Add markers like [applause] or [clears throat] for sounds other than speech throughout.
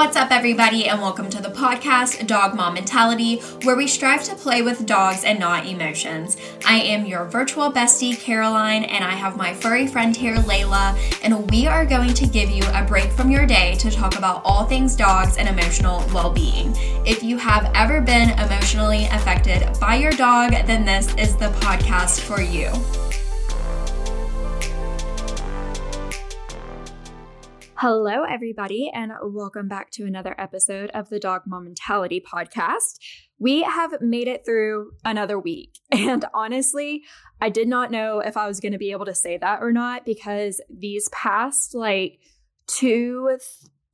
What's up, everybody, and welcome to the podcast Dog Mom Mentality, where we strive to play with dogs and not emotions. I am your virtual bestie, Caroline, and I have my furry friend here, Layla, and we are going to give you a break from your day to talk about all things dogs and emotional well being. If you have ever been emotionally affected by your dog, then this is the podcast for you. Hello, everybody, and welcome back to another episode of the Dog Mom Mentality podcast. We have made it through another week, [laughs] and honestly, I did not know if I was going to be able to say that or not because these past like two,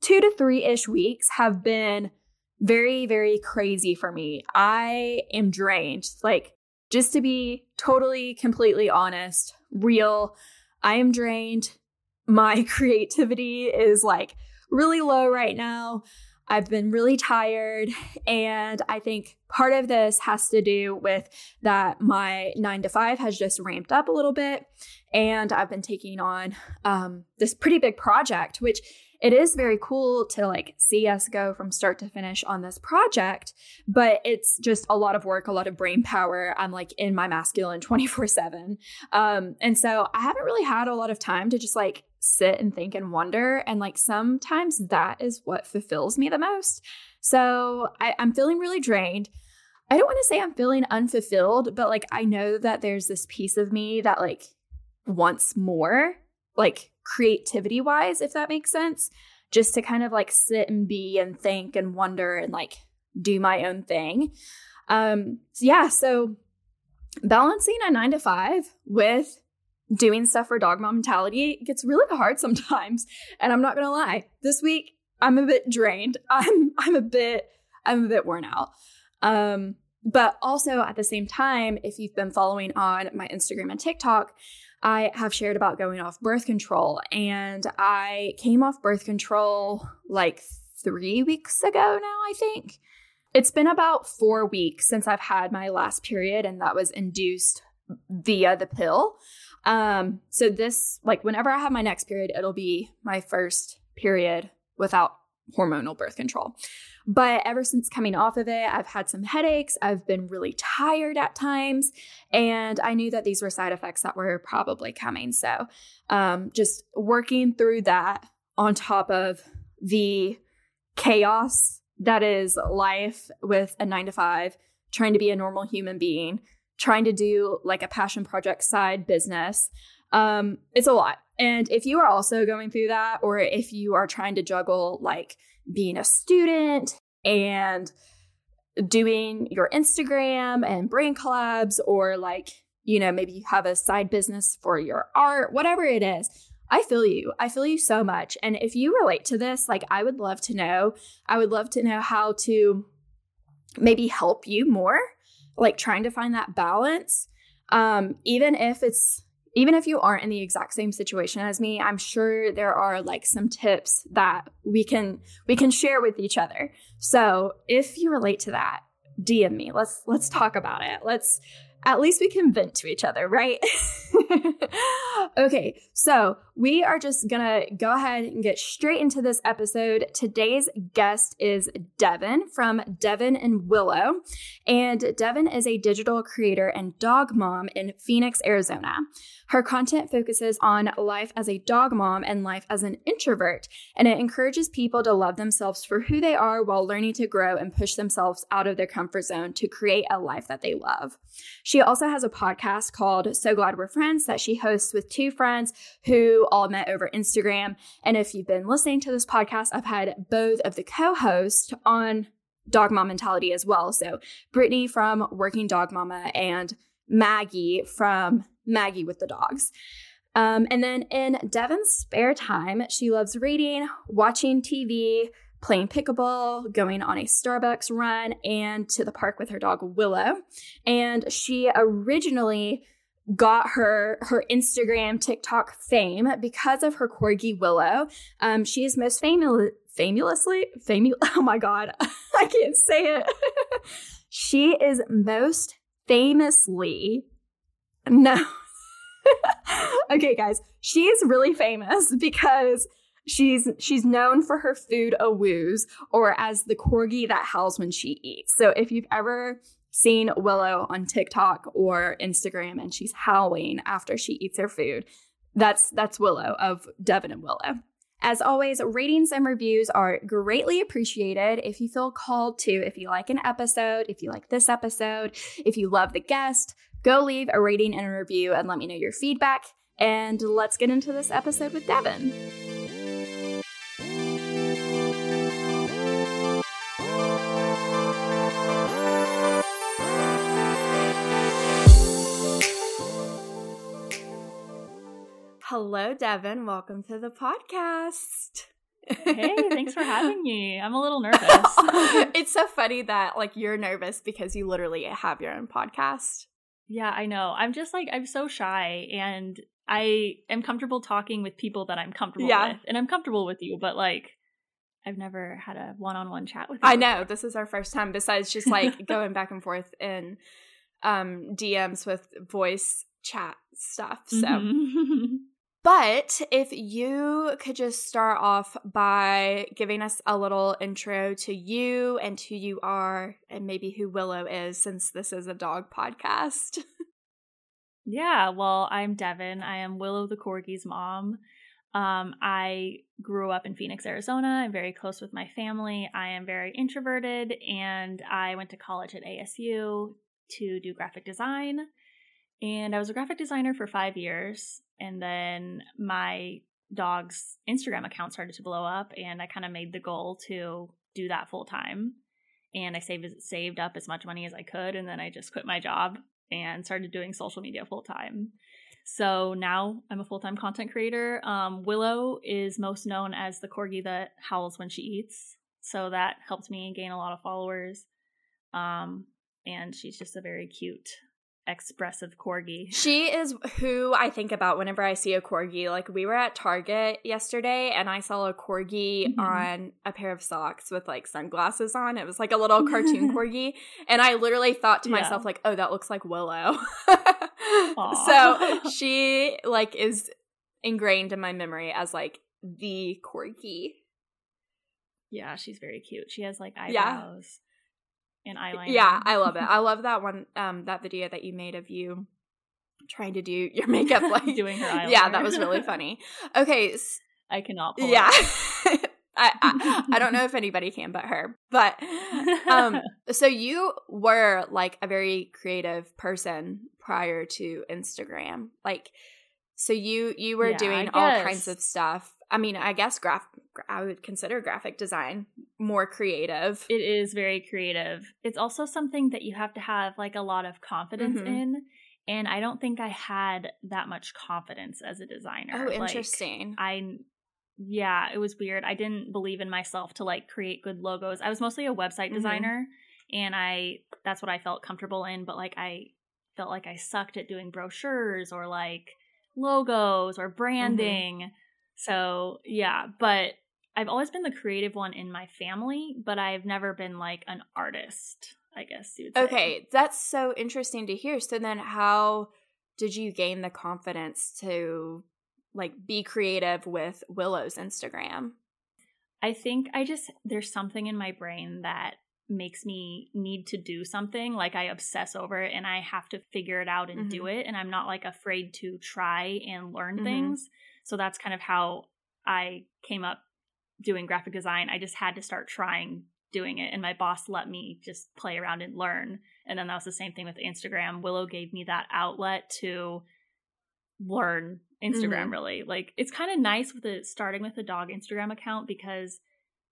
two to three ish weeks have been very, very crazy for me. I am drained. Like, just to be totally, completely honest, real, I am drained my [laughs] creativity is like really low right now. I've been really tired. And I think part of this has to do with that my nine to five has just ramped up a little bit. And I've been taking on um, this pretty big project, which it is very cool to like see us go from start to finish on this project, but it's just a lot of work, a lot of brain power. I'm like in my masculine 24 7. Um, and so I haven't really had a lot of time to just like sit and think and wonder. And like sometimes that is what fulfills me the most. So I, I'm feeling really drained. I don't want to say I'm feeling unfulfilled, but like I know that there's this piece of me that like wants more, like creativity wise, if that makes sense, just to kind of like sit and be and think and wonder and like do my own thing. Um, so yeah, so balancing a nine to five with doing stuff for Dog Mom Mentality gets really hard sometimes. [laughs] And I'm not gonna lie, this week I'm a bit drained. [laughs] I'm I'm a bit I'm a bit worn out. Um, but also at the same time, if you've been following on my Instagram and TikTok, I have shared about going off birth control. And I came off birth control like three weeks ago now, I think. It's been about four weeks since I've had my last period, and that was induced via the pill. Um, so this, like, whenever I have my next period, it'll be my first period without hormonal birth control. But ever since coming off of it, I've had some headaches. I've been really tired at times. And I knew that these were side effects that were probably coming. So um, just working through that on top of the chaos that is life with a nine to five, trying to be a normal human being, trying to do like a passion project side business. Um, it's a lot. And if you are also going through that, or if you are trying to juggle like being a student and doing your Instagram and brain collabs, or like, you know, maybe you have a side business for your art, whatever it is, I feel you. I feel you so much. And if you relate to this, like, I would love to know. I would love to know how to maybe help you more, like trying to find that balance. Um, even if it's even if you aren't in the exact same situation as me i'm sure there are like some tips that we can we can share with each other so if you relate to that dm me let's let's talk about it let's at least we can vent to each other, right? [laughs] [laughs] okay, so we are just gonna go ahead and get straight into this episode. Today's guest is Devin from Devin and Willow. And Devin is a digital creator and dog mom in Phoenix, Arizona. Her content focuses on life as a dog mom and life as an introvert, and it encourages people to love themselves for who they are while learning to grow and push themselves out of their comfort zone to create a life that they love. She also has a podcast called So Glad We're Friends that she hosts with two friends who all met over Instagram. And if you've been listening to this podcast, I've had both of the co hosts on Dog Mom Mentality as well. So Brittany from Working Dog Mama and Maggie from Maggie with the Dogs. Um, and then in Devin's spare time, she loves reading, watching TV, playing pickleball, going on a Starbucks run, and to the park with her dog Willow. And she originally got her her Instagram TikTok fame because of her corgi Willow. Um, she is most famous famously famous [laughs] oh my god [laughs] i can't say it [laughs] she is most famously no [laughs] okay guys she is really famous because She's she's known for her food awoos or as the corgi that howls when she eats. So if you've ever seen Willow on TikTok or Instagram and she's howling after she eats her food, that's that's Willow of Devin and Willow. As always, ratings and reviews are greatly appreciated. If you feel called to, if you like an episode, if you like this episode, if you love the guest, go leave a rating and a review and let me know your feedback. And let's get into this episode with Devin. Hello, Devin. Welcome to the podcast. hey, thanks for having me. I'm a little [laughs] nervous. [laughs] it's so funny that like you're nervous because you literally have your own podcast. Yeah, I know. I'm just like I'm so shy and I am comfortable talking with people that I'm comfortable yeah. with. And I'm comfortable with you, but like I've never had a one-on-one chat with you. I know. This is our first time besides just like [laughs] going back and forth in um DMs with voice chat stuff. So mm-hmm. [laughs] But if you could just start off by giving us a little intro to you and who you are, and maybe who Willow is, since this is a dog podcast. [laughs] Yeah, well, I'm Devin. I am Willow the Corgi's mom. Um, I grew up in Phoenix, Arizona. I'm very close with my family. I am very introverted, and I went to college at ASU to do graphic design. And I was a graphic designer for five years. And then my dog's Instagram account started to blow up, and I kind of made the goal to do that full time. And I saved saved up as much money as I could, and then I just quit my job and started doing social media full time. So now I'm a full time content creator. Um, Willow is most known as the corgi that howls when she eats. So that helped me gain a lot of followers. Um, and she's just a very cute expressive corgi. She is who I think about whenever I see a corgi. Like we were at Target yesterday and I saw a corgi mm-hmm. on a pair of socks with like sunglasses on. It was like a little cartoon [laughs] corgi and I literally thought to myself yeah. like, "Oh, that looks like Willow." [laughs] so, [laughs] she like is ingrained in my memory as like the corgi. Yeah, she's very cute. She has like eyebrows. And eyeliner. Yeah, I love it. I love that one um that video that you made of you trying to do your makeup [laughs] like doing her eyeliner. Yeah, that was really [laughs] funny. Okay, I cannot Yeah. [laughs] I, I, I don't know if anybody can but her. But um so you were like a very creative person prior to Instagram. Like so you you were yeah, doing all kinds of stuff I mean, I guess graph I would consider graphic design more creative. It is very creative. It's also something that you have to have like a lot of confidence mm-hmm. in. And I don't think I had that much confidence as a designer. Oh, interesting. Like, I yeah, it was weird. I didn't believe in myself to like create good logos. I was mostly a website mm-hmm. designer and I that's what I felt comfortable in, but like I felt like I sucked at doing brochures or like logos or mm-hmm. branding. Mm-hmm so, yeah, but I've always been the creative one in my family, but I've never been like an artist, I guess you Okay, that's so interesting to hear. So then how did you gain the confidence to like be creative with Willow's Instagram? I think I just there's something in my brain that makes me need to do something like i obsess over it and i have to figure it out and mm-hmm. do it and i'm not like afraid to try and learn mm-hmm. things so that's kind of how I came up doing graphic design. I just had to start trying doing it and my boss let me just play around and learn. And then that was the same thing with Instagram. Willow gave me that outlet to learn Instagram mm-hmm. really. Like it's kind of nice with it starting with a dog Instagram account because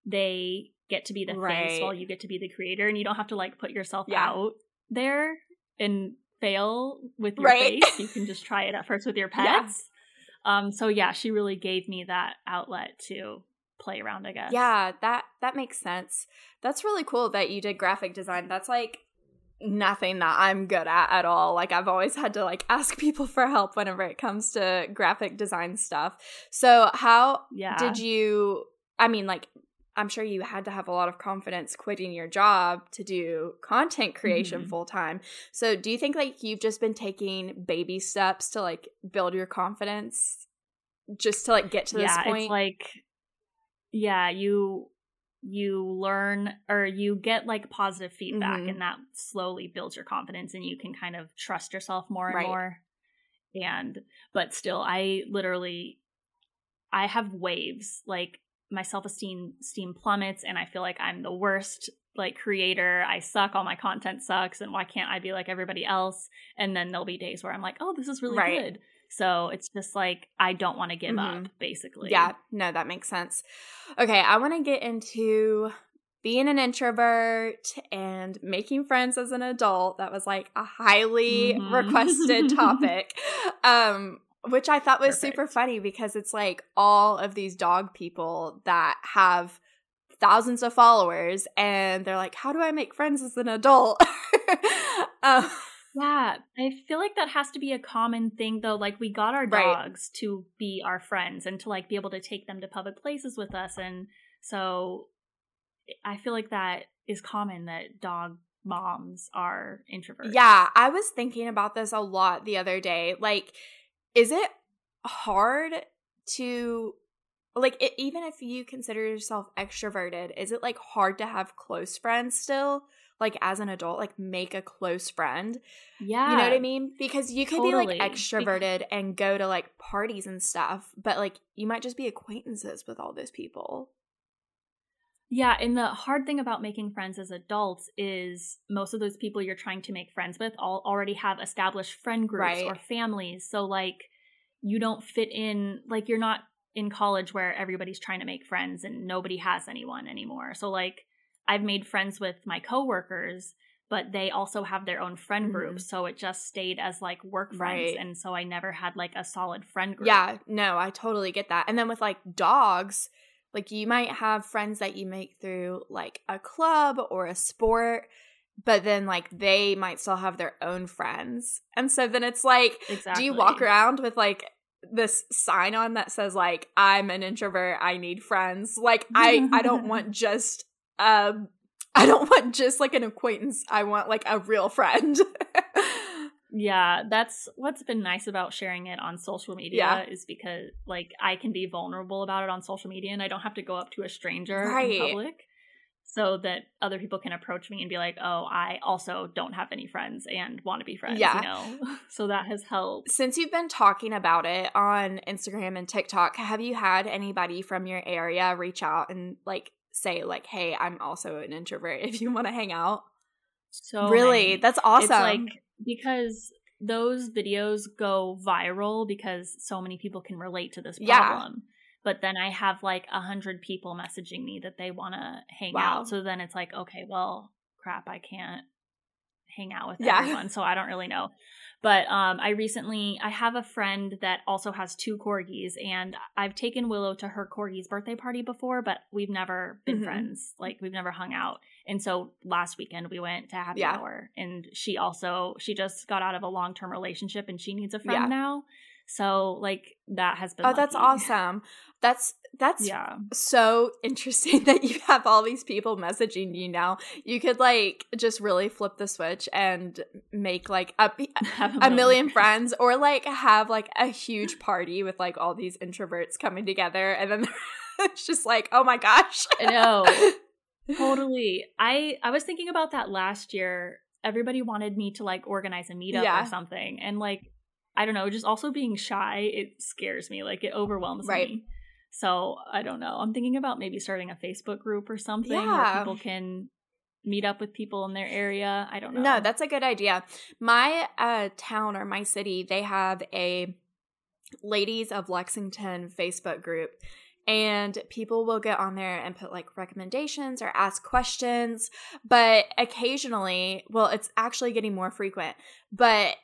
they get to be the right. face while you get to be the creator and you don't have to like put yourself yeah. out there and fail with your right. face. You can just try it at first with your [laughs] pets. Um, so yeah, she really gave me that outlet to play around, I guess. Yeah, that that makes sense. That's really cool that you did graphic design. That's like nothing that I'm good at at all. Like I've always had to like [laughs] ask people for help whenever it comes to graphic design stuff. So how yeah. did you I mean like I'm sure you had to have a lot of confidence quitting your job to do content creation mm-hmm. full time. So, do you think like you've just been taking baby steps to like build your confidence just to like get to this yeah, point? It's like yeah, you you learn or you get like positive feedback Mhm. and that slowly builds your confidence and you can kind of trust yourself more and Right. more and but still i literally i have waves like my self-esteem esteem plummets and i feel like i'm the worst like creator i suck all my content sucks and why can't i be like everybody else and then there'll be days where i'm like oh this is really Right. good so it's just like i don't want to give Mhm. up basically Yeah, no, that makes sense. Okay, I want to get into being an introvert and making friends as an adult. That was like a highly Mhm. requested topic. [laughs] Um which I thought was super funny because it's like all of these dog people that have thousands of followers and they're like, "How do I make friends as an adult?" [laughs] um, Yeah, I feel like that has to be a common thing though. Like we got our Right. dogs to be our friends and to like be able to take them to public places with us and so I feel like that is common that dog moms are introverts. Yeah, I was thinking about this a lot the other day. Like, is it hard to, like, it, even if you consider yourself extroverted, is it like hard to have close friends still? Like, as an adult, like, make a close friend? Yeah. You know what I mean? Because you could be like extroverted and go to like parties and stuff, but like, you might just be acquaintances with all those people. Yeah, and the hard thing about making friends as adults is most of those people you're trying to make friends with all already have established friend groups Right. or families. So like you don't fit in like you're not in college where everybody's trying to make friends and nobody has anyone anymore. So like I've made friends with my coworkers, but they also have their own friend Mhm. groups. So it just stayed as like work friends Right. and so I never had like a solid friend group. Yeah, no, I totally get that. And then with like dogs, like you might have friends that you make through like a club or a sport, but then like they might still have their own friends. And so then it's like, Exactly. do you walk around with like this sign on that says like I'm an introvert, I need friends. Like I I don't [laughs] want just um I don't want just like an acquaintance. I want like a real friend. [laughs] Yeah, that's what's been nice about sharing it on social media Yeah. is because like I can be vulnerable about it on social media and I don't have to go up to a stranger Right. in public so that other people can approach me and be like, "Oh, I also don't have any friends and want to be friends," Yeah. you know. [laughs] so that has helped. Since you've been talking about it on Instagram and TikTok, have you had anybody from your area reach out and like say like, "Hey, I'm also an introvert [laughs] if you want to hang out?" So really? many. That's awesome. It's like because those videos go viral because so many people can relate to this Yeah. problem. But then I have like a hundred people messaging me that they want to hang Wow. out. So then it's like, okay, well, crap, I can't hang out with Yeah. everyone. So I don't really know. But um, I recently I have a friend that also has two corgis, and I've taken Willow to her corgi's birthday party before, but we've never been Mhm. friends. Like we've never hung out. And so last weekend we went to happy Yeah. hour, and she also she just got out of a long term relationship, and she needs a friend Yeah. now. So like that has been oh, that's [laughs] awesome. That's that's Yeah, so [laughs] interesting that you have all these people messaging you now. You could like just really flip the switch and make like a [laughs] Have a million friends or like have like a huge party with like all these introverts coming together and then it's just like oh my gosh I know. totally i i was thinking about that last year everybody wanted me to like organize a meetup Yeah. or something and like i don't know just also being shy it scares me like it overwhelms Right. me so i don't know i'm thinking about maybe starting a facebook group or something where Yeah. people can meet up with people in their area i don't know no that's a good idea my uh town or my city they have a ladies of lexington facebook group and people will get on there and put like recommendations or ask questions but occasionally well it's actually getting more frequent but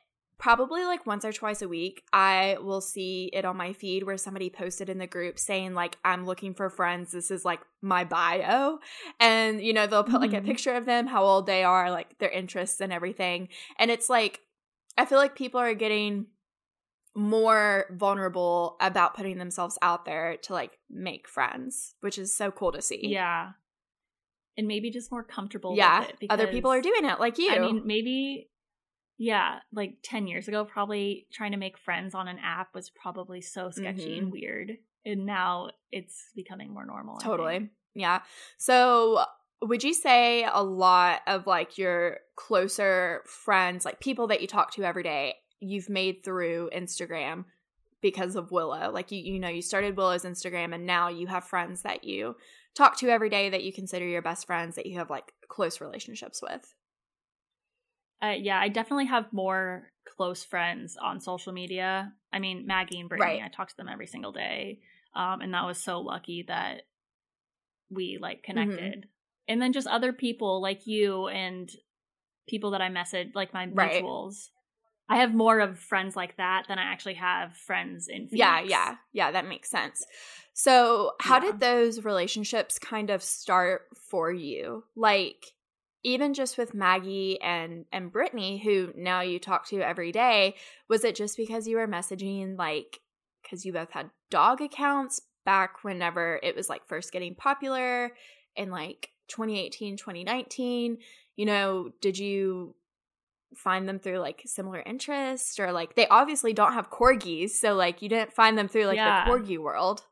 probably like once or twice a week i will see it on my feed where somebody posted in the group saying like i'm looking for friends. This is like my bio. And you know they'll put like a Mhm. picture of them how old they are like their interests and everything. And it's like i feel like people are getting more vulnerable about putting themselves out there to like make friends which is so cool to see. Yeah. And maybe just more comfortable yeah. with it other people are doing it like you. I mean, maybe, yeah, like 10 years ago, probably trying to make friends on an app was probably so sketchy Mhm. and weird. and now it's becoming more normal. Totally. Yeah. So would you say a lot of like your closer friends, like people that you talk to every day, you've made through Instagram because of Willow? Like you you know, you started Willow's Instagram and now you have friends that you talk to every day that you consider your best friends that you have like close relationships with. Uh, yeah, I definitely have more close friends on social media. I mean, Maggie and Brittany, right. I talk to them every single day. Um, and that was so lucky that we like mm-hmm. connected. Mm-hmm. And then just other people like you and people that I message, like my right. mutuals. I have more of friends like that than I actually have friends in Phoenix. Yeah, yeah. Yeah, that makes sense. So, how yeah. did those relationships kind of start for you? Like even just with Maggie and and Brittany who now you talk to every day, was it just because you were messaging like cuz you both had dog accounts back whenever it was like first getting popular in like 2018, 2019? You know, did you find them through like similar interests or like they obviously don't have corgis, so like you didn't find them through like yeah. the corgi world.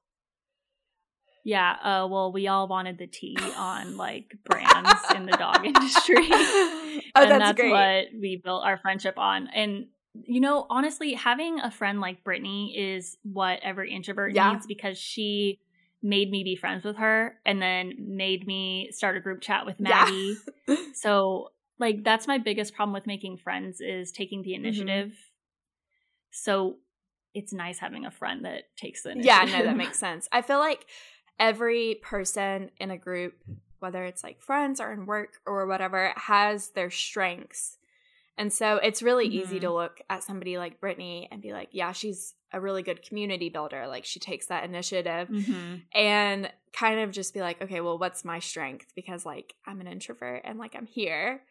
Yeah, uh, well, we all wanted the tea on like brands in the dog industry, [laughs] [laughs] oh, and that's, that's what we built our friendship on. And you know, honestly, having a friend like Brittany is what every introvert yeah. needs because she made me be friends with her and then made me start a group chat with Maggie. Yeah. [laughs] so, like, that's my biggest problem with making friends is taking the mm-hmm. initiative. Mm-hmm. So, it's nice having a friend that takes the initiative. Yeah, no, that makes sense. I feel like every person in a group, whether it's like friends or in work or whatever, has their strengths. And so it's really mm-hmm. easy to look at somebody like Brittany and be like, yeah, she's a really good community builder. Like she takes that initiative mm-hmm. and kind of just be like, okay, well, what's my strength? Because like I'm an introvert and like I'm here.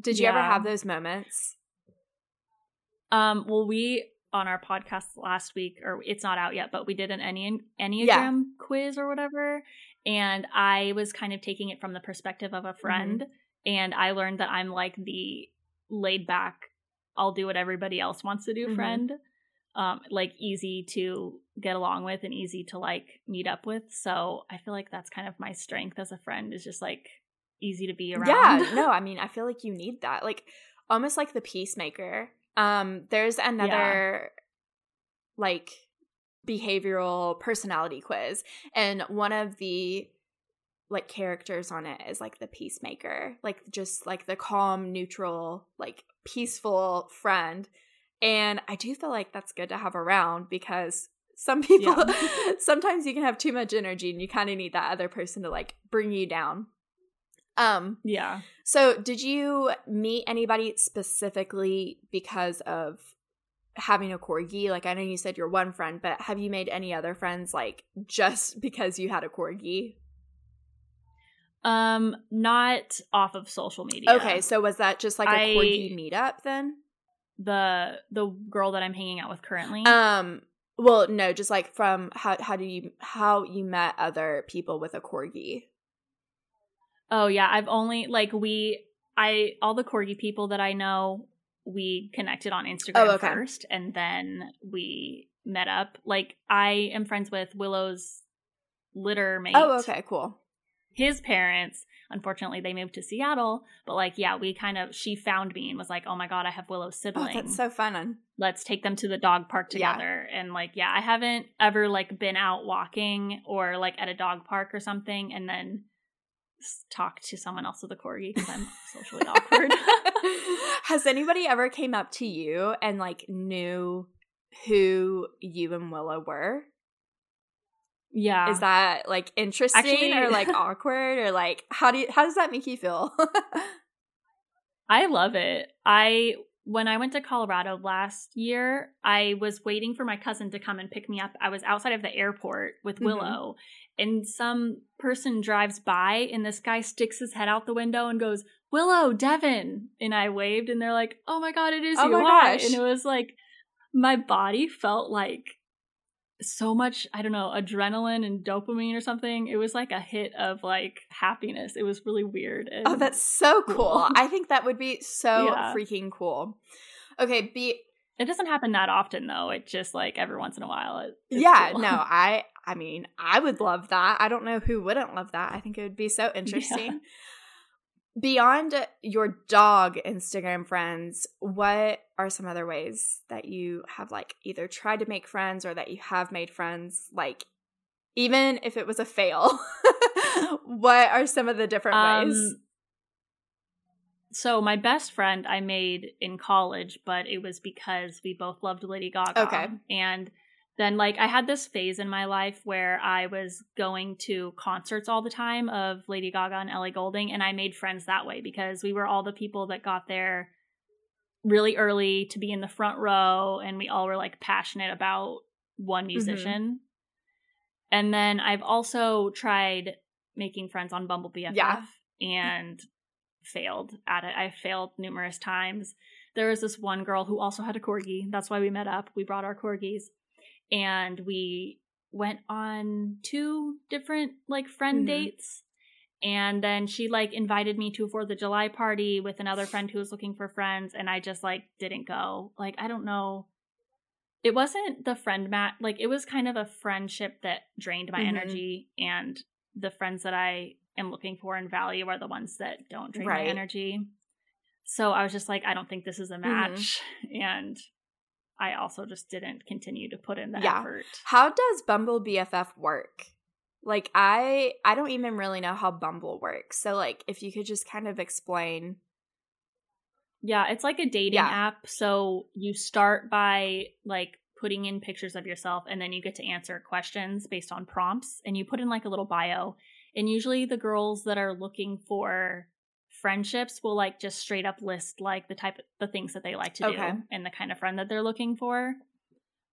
Did you yeah. ever have those moments? Um, well, we on our podcast last week, or it's not out yet, but we did an Enneagram yeah. quiz or whatever. And I was kind of taking it from the perspective of a friend. Mm-hmm. And I learned that I'm like the laid back, I'll do what everybody else wants to do mm-hmm. friend. Um, like easy to get along with and easy to like meet up with. So I feel like that's kind of my strength as a friend is just like easy to be around. Yeah, no, I mean, I feel like you need that. Like almost like the peacemaker um, there's another yeah. like behavioral personality quiz, and one of the like characters on it is like the peacemaker, like just like the calm, neutral, like peaceful friend. And I do feel like that's good to have around because some people yeah. [laughs] sometimes you can have too much energy and you kind of need that other person to like bring you down. Um yeah. So, did you meet anybody specifically because of having a corgi? Like I know you said you're one friend, but have you made any other friends like just because you had a corgi? Um not off of social media. Okay, so was that just like a I, corgi meetup then? The the girl that I'm hanging out with currently? Um well, no, just like from how how do you how you met other people with a corgi? Oh yeah, I've only like we I all the corgi people that I know we connected on Instagram oh, okay. first and then we met up. Like I am friends with Willow's litter mate. Oh, okay, cool. His parents, unfortunately, they moved to Seattle, but like, yeah, we kind of she found me and was like, "Oh my god, I have Willow's sibling. Oh, that's so fun. Let's take them to the dog park together." Yeah. And like, yeah, I haven't ever like been out walking or like at a dog park or something, and then talk to someone else with a corgi because I'm socially awkward. [laughs] Has anybody ever came up to you and like knew who you and Willow were? Yeah. Is that like interesting Actually, or like [laughs] awkward or like how do you, how does that make you feel? [laughs] I love it. I when I went to Colorado last year, I was waiting for my cousin to come and pick me up. I was outside of the airport with mm-hmm. Willow, mm-hmm. And some person drives by, and this guy sticks his head out the window and goes, Willow, Devin. And I waved, and they're like, Oh my God, it is oh you. My gosh. And it was like, my body felt like so much i don't know adrenaline and dopamine or something it was like a hit of like happiness it was really weird oh that's so cool, cool. i think that would be so [laughs] yeah. freaking cool okay be It doesn't happen that often though. It just like every once in a while. It, yeah, cool. no, [laughs] I I mean, I would love that. I don't know who wouldn't love that. I think it would be so [laughs] interesting. Yeah. Beyond your dog Instagram friends, what are some other ways that you have like either tried to make friends or that you have made friends like even if it was a fail? [laughs] what are some of the different um, ways? so my best friend I made in college, but it was because we both loved Lady Gaga. Okay. And then like I had this phase in my life where I was going to concerts all the time of Lady Gaga and Ellie Goulding and I made friends that way because we were all the people that got there really early to be in the front row and we all were like passionate about one mm-hmm. musician. Mm-hmm. And then I've also tried making friends on Bumble BFF yeah. and failed at it. I failed numerous times. There was this one girl who also had a corgi. That's why we met up. We brought our corgis and we went on two different like friend mm-hmm. dates. And then she like invited me to a 4th of July party with another friend who was looking for friends and I just like didn't go. Like I don't know. It wasn't the friend mat like it was kind of a friendship that drained my mm-hmm. energy and the friends that I am looking for and value are the ones that don't drain right. my energy. So I was just like, I don't think this is a mm-hmm. match. Mm-hmm. [laughs] And I also just didn't continue to put in the yeah. effort. How does Bumble BFF work? Like I I don't even really know how Bumble works. So like if you could just kind of explain Yeah, it's like a dating yeah. app. So you start by like putting in pictures of yourself and then you get to answer questions based on prompts and you put in like a little bio and usually the girls that are looking for friendships will like just straight up list like the type of the things that they like to okay. do and the kind of friend that they're looking for.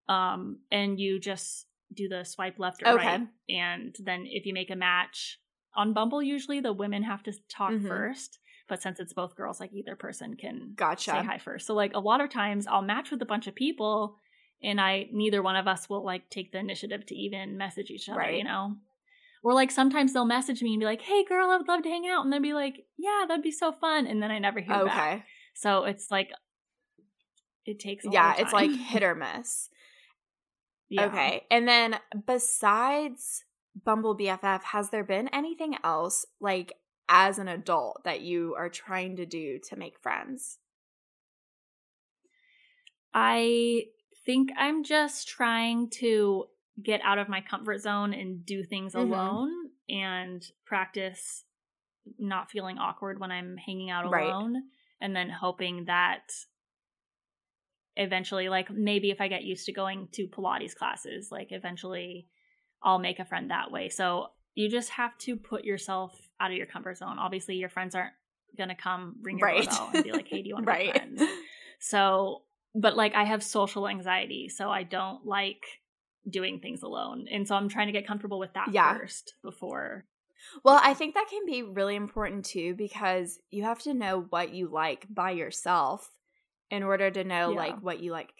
Um and you just do the swipe left or okay. right. And then if you make a match on Bumble, usually the women have to talk mm-hmm. first. But since it's both girls, like either person can gotcha. say hi first. So like a lot of times I'll match with a bunch of people and I neither one of us will like take the initiative to even message each other, right. you know? Or like sometimes they'll message me and be like, "Hey, girl, I would love to hang out," and they'll be like, "Yeah, that'd be so fun," and then I never hear okay. back. So it's like it takes. yeah, it's like hit or miss. Yeah. Okay, and then besides Bumble BFF, has there been anything else like as an adult that you are trying to do to make friends? I think I'm just trying to get out of my comfort zone and do things mm-hmm. alone and practice not feeling awkward when I'm hanging out alone right. and then hoping that eventually like maybe if I get used to going to Pilates classes like eventually I'll make a friend that way. So you just have to put yourself out of your comfort zone. Obviously your friends aren't going to come ring your right. doorbell and be like, "Hey, do you [laughs] want to right. be friends?" So, but like I have social anxiety, so I don't like doing things alone. And so I'm trying to get comfortable with that yeah. first before. Well, I think that can be really important too because you have to know what you like by yourself in order to know yeah. like what you like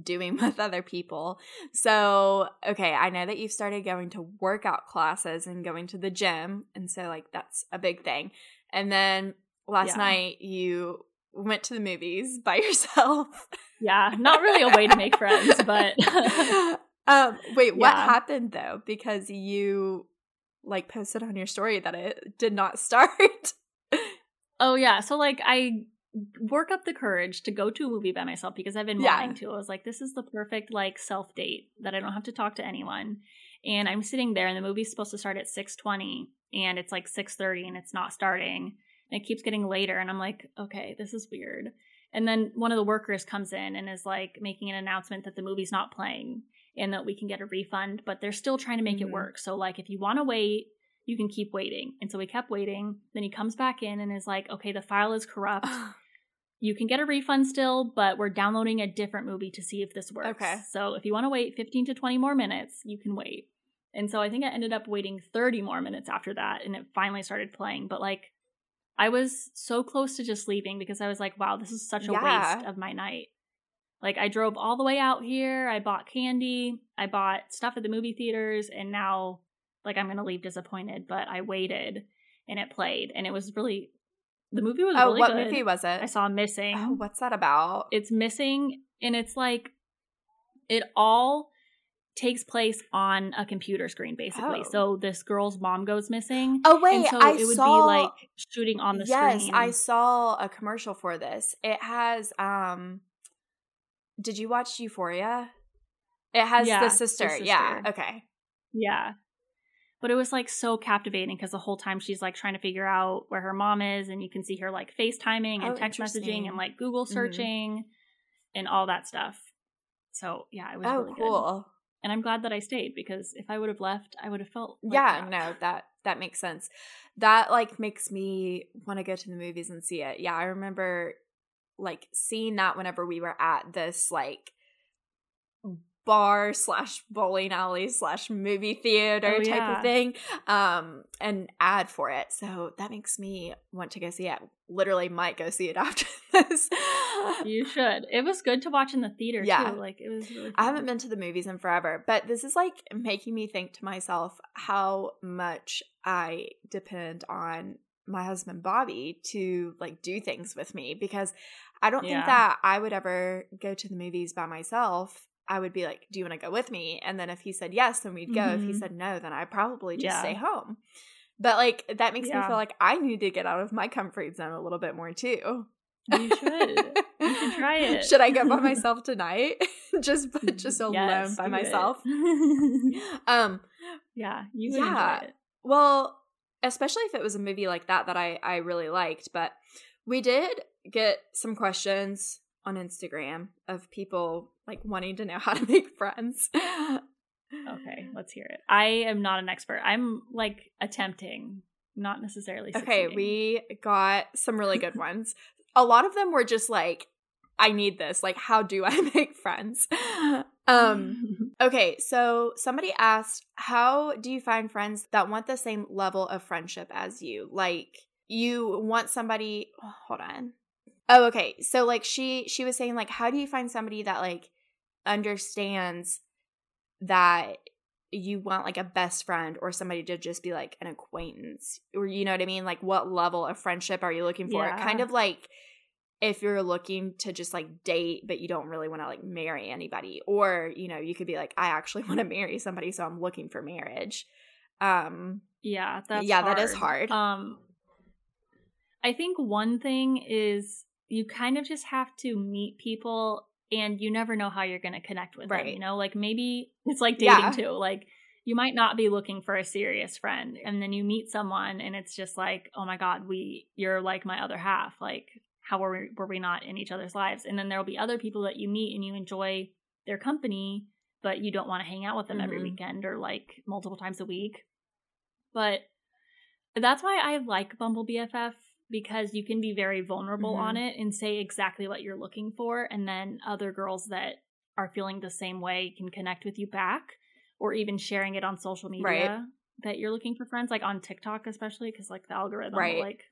doing [laughs] with other people. So, okay, I know that you've started going to workout classes and going to the gym, and so like that's a big thing. And then last yeah. night you went to the movies by [laughs] yourself. Yeah, not really a way to make friends, but [laughs] Um, wait, yeah. what happened though? Because you like posted on your story that it did not [laughs] start. oh yeah, so like I work up the courage to go to a movie by myself because I've been yeah. wanting to. I was like, this is the perfect like self date that I don't have to talk to anyone. And I'm sitting there, and the movie's supposed to start at six twenty, and it's like six thirty, and it's not starting. And it keeps getting later, and I'm like, okay, this is weird. And then one of the workers comes in and is like making an announcement that the movie's not playing and that we can get a refund, but they're still trying to make mm-hmm. it work. So, like, if you want to wait, you can keep waiting. And so we kept waiting. Then he comes back in and is like, okay, the file is corrupt. [sighs] you can get a refund still, but we're downloading a different movie to see if this works. Okay. So if you want to wait 15 to 20 more minutes, you can wait. And so I think I ended up waiting 30 more minutes after that and it finally started playing. But like, I was so close to just leaving because I was like, wow, this is such a yeah. waste of my night. Like I drove all the way out here, I bought candy, I bought stuff at the movie theaters, and now like I'm gonna leave disappointed, but I waited and it played and it was really The movie was oh, really what good. movie was it? I saw Missing. Oh, what's that about? It's missing, and it's like it all takes place on a computer screen, basically. Oh. So this girl's mom goes missing. oh wait, and so I it would saw. be like shooting on the yes, screen. I saw a commercial for this. It has. um Did you watch Euphoria? It has Yeah, the the sister. Yeah. Okay. Yeah. But it was like so captivating because the whole time she's like trying to figure out where her mom is, and you can see her like FaceTiming and Oh, text messaging and like Google Mhm. searching and all that stuff. So yeah, it was Oh, really good. cool. And I'm glad that I stayed because if I would have left, I would have felt like yeah crap. no that that makes sense that like makes me want to go to the movies and see it yeah i remember like seeing that whenever we were at this like bar slash bowling alley slash movie theater Oh, type yeah. of thing um an ad for it so that makes me want to go see it literally might go see it [laughs] after this You should. It was good to watch in the theater Yeah. too. Like it was really I haven't been to the movies in forever, but this is like making me think to myself how much I depend on my husband Bobby to like do things with me because I don't think that I would ever go to the movies by myself. I would be like, "Do you want to go with me?" And then if he said yes, then we'd go. If he Mhm. said no, then I'd probably just Yeah. stay home. But like that makes me feel like I need to get out of my comfort zone a little bit more too. You should. You should [laughs] try it. Should I go by [laughs] myself tonight? [laughs] just just alone Yes, by myself. Um yeah, you Yeah. well, especially if it was a movie like that that I I really liked, but we did get some questions on Instagram of people like wanting to know [laughs] how to make friends. Okay, let's hear it. I am not an expert. I'm like attempting, not necessarily. Okay, we got some really good [laughs] ones. A lot of them were just like I need this. Like how do I [laughs] make friends? Um [laughs] Okay, so somebody asked, How do you find friends that want the same level of friendship as you? Like, you want somebody, oh, hold on. Oh, okay. So, like, she she was saying, like, how do you find somebody that, like, understands that you want, like, a best friend or somebody to just be, like, an acquaintance? Or, you know what I mean? Like, what level of friendship are you looking for? Yeah. Kind of like, if you're looking to just like date but you don't really want to like marry anybody or you know you could be like i actually [laughs] want to marry somebody so i'm looking for marriage um yeah, that's yeah that is hard Um, I think one thing is you kind of just have to meet people, and you never know how you're going to connect with them. You know, like maybe [laughs] it's like dating Yeah. too. Like you might not be looking for a serious friend, and then you meet someone, and it's just like, oh my god, we you're like my other half. Like how were we, were we not in each other's lives? And then there will be other people that you meet and you enjoy their company, but you don't want to hang out with them every Mhm. weekend or like multiple times a week. But that's why I like Bumble BFF because you can be very vulnerable Mhm. on it and say exactly what you're looking for, and then other girls that are feeling the same way can connect with you back, or even sharing it on social media Right. that you're looking for friends, like on TikTok especially, because like the algorithm Right. will like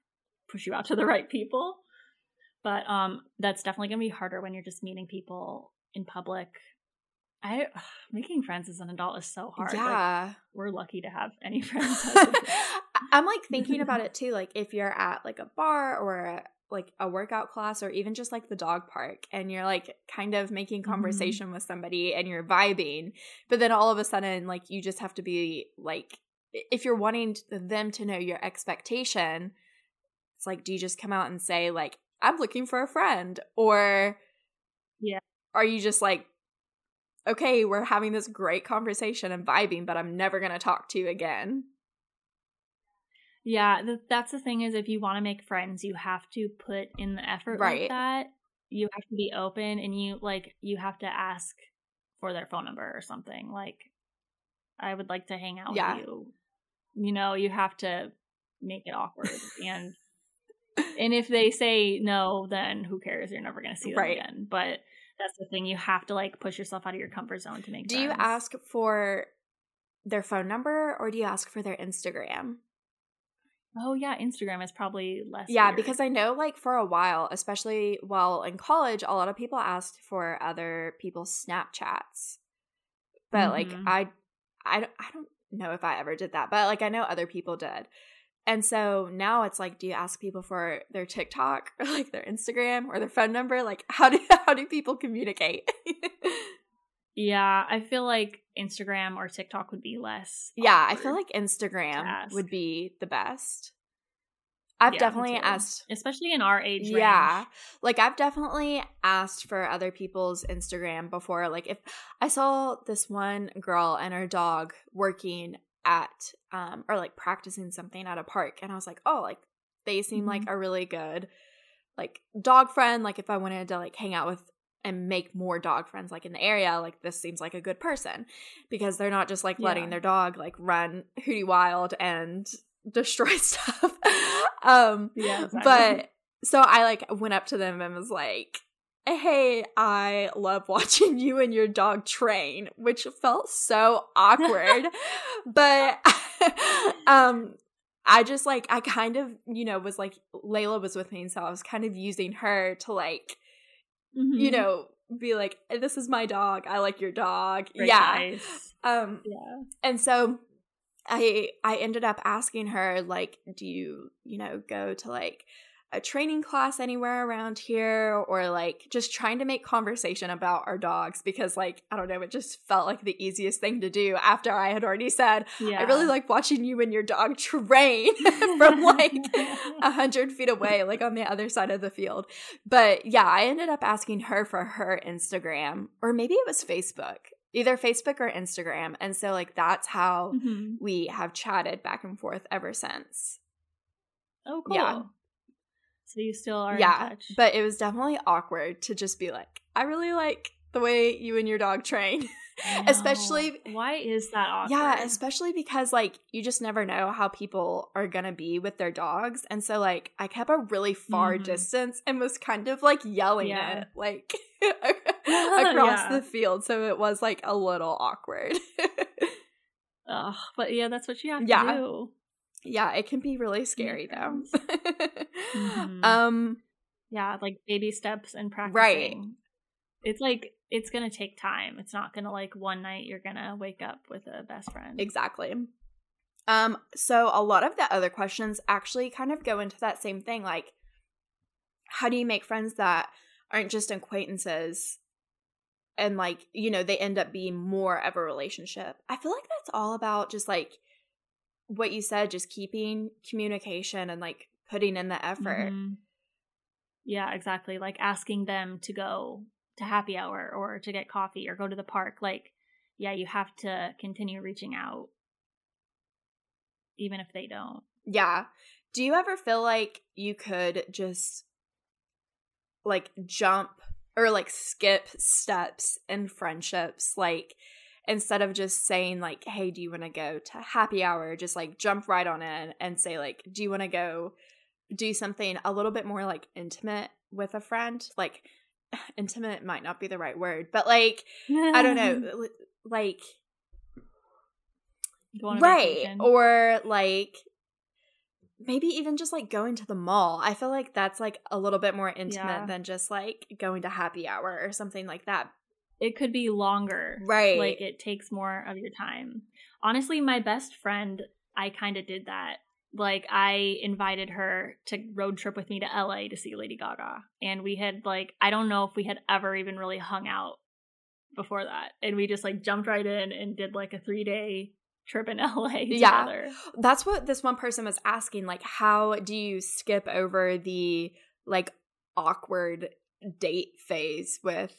push you out to the right people. But um, that's definitely gonna be harder when you're just meeting people in public. I [sighs] making friends as an adult is so hard. Like, yeah we're lucky to have any [laughs] [laughs] friends. i'm like thinking about [laughs] it too like if you're at like a bar or a, like a workout class or even just like the dog park and you're like kind of making Mhm. conversation with somebody and you're vibing but then all of a sudden like you just have to be like if you're wanting them to know your expectation it's like do you just come out and say like i'm looking for a friend or Yeah. are you just like okay we're having this great conversation and vibing but i'm never going to talk to you again Yeah, th- that's the thing is if you want to make friends, you have to put in the effort Right. like that. You have to be open and you like you have to ask for their phone number or something. Like I would like to hang out Yeah. with you. You know, you have to make it awkward and and if they say no, then who cares? You're never going to see them Right. again. But that's the thing. You have to like push yourself out of your comfort zone to make Do you ask for their phone number or do you ask for their Instagram? Oh yeah, Instagram is probably less. Yeah, weird. because I know like for a while, especially while in college, a lot of people asked for other people's Snapchats. But like Mhm. I I don't, I don't know if I ever did that, but like I know other people did. And so now it's like, do you ask people for their TikTok or like their Instagram or their phone number? Like, how do [laughs] how do people communicate? [laughs] yeah, I feel like Instagram or TikTok would be less. Yeah, I feel like Instagram would be the best. I've yeah, definitely asked, especially in our age. Range. Yeah, like I've definitely asked for other people's Instagram before. Like if I saw this one girl and her dog working at, um, or like practicing something at a park, and I was like, oh, like they seem mm-hmm. like a really good, like dog friend. Like if I wanted to like hang out with and make more dog friends like in the area like this seems like a good person because they're not just like letting yeah. their dog like run hootie wild and [laughs] destroy stuff. [laughs] um yeah, exactly. but so I like went up to them and was like, "Hey, I love watching [laughs] you and your dog train," which felt so awkward. [laughs] but [laughs] um I just like I kind of, you know, was like Layla was with me, and so I was kind of using her to like mm-hmm. you know, be like, "This is my dog. I like your dog." Very yeah. Nice. Um yeah. And so I I ended up asking her like, do you you know go to like a training class anywhere around here or like just trying to make conversation about our dogs because like I don't know it just felt like the easiest thing to do after I had already said yeah. I really like watching you and your dog train [laughs] from like [laughs] a hundred feet away like on the other side of the field but yeah I ended up asking her for her Instagram or maybe it was Facebook either Facebook or Instagram. And so, like, that's how mm-hmm. we have chatted back and forth ever since. Oh, cool. Yeah. So you still are yeah, But it was definitely awkward to just be like, I really like the way you and your dog train. [laughs] especially why is that awkward? Yeah, especially because like you just never know how people are gonna be with their dogs. And so like I kept a really far mm-hmm. distance and was kind of like yelling yeah. it like [laughs] [laughs] across yeah. the field. So it was like a little awkward. oh, but yeah, that's what you have yeah. to do. Yeah, it can be really scary though. [laughs] mm-hmm. Um yeah, like baby steps and practicing. Right. It's like it's gonna take time. It's not gonna like one night you're gonna wake up with a best friend. Exactly. Um, so a lot of the other questions actually kind of go into that same thing, like how do you make friends that aren't just acquaintances and like, you know, they end up being more of a relationship. I feel like that's all about just like what you said, just keeping communication and like putting in the effort. Mm-hmm. Yeah, exactly. Like asking them to go to happy hour or to get coffee or go to the park like yeah you have to continue reaching out even if they don't yeah do you ever feel like you could just like jump or like skip steps in friendships like instead of just saying like hey do you want to go to happy hour just like jump right on in and say like do you want to go do something a little bit more like intimate with a friend like [sighs] intimate might not be the right word, but like I don't know, [laughs] like right or like maybe even just like going to the mall. I feel like that's like a little bit more intimate yeah. than just like going to happy hour or something like that. It could be longer. Right. Like it takes more of your time. Honestly, my best friend, I kind of did that like I invited her to road trip with me to LA to see Lady Gaga. And we had like I don't know if we had ever even really hung out before that. And we just like jumped right in and did like a 3-day trip in [laughs] LA together. Yeah. That's what this one person was asking like how do you skip over the like awkward date phase with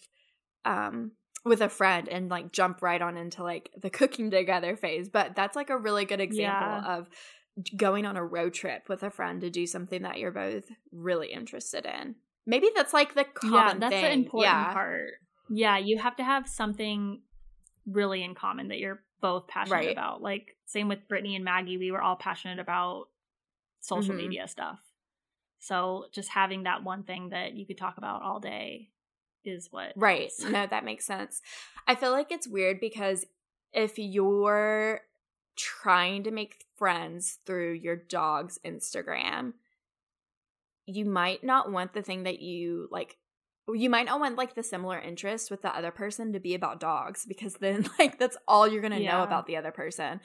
um with a friend and like jump right on into like the cooking together phase but that's like a really good example yeah. of going on a road trip with a friend to do something that you're both really interested in. Maybe that's like the common yeah, that's thing. the important yeah. part. Yeah, you have to have something really in common that you're both passionate right. about. Like same with Brittany and Maggie, we were all passionate about social mm-hmm. media stuff. So just having that one thing that you could talk about all day is what Right. no, that makes sense. I feel like it's weird because if you're trying to make friends through your dog's Instagram, you might not want the thing that you like you might not want like the similar interest with the other person to be about dogs because then [laughs] like that's all you're going to yeah. know about the other person.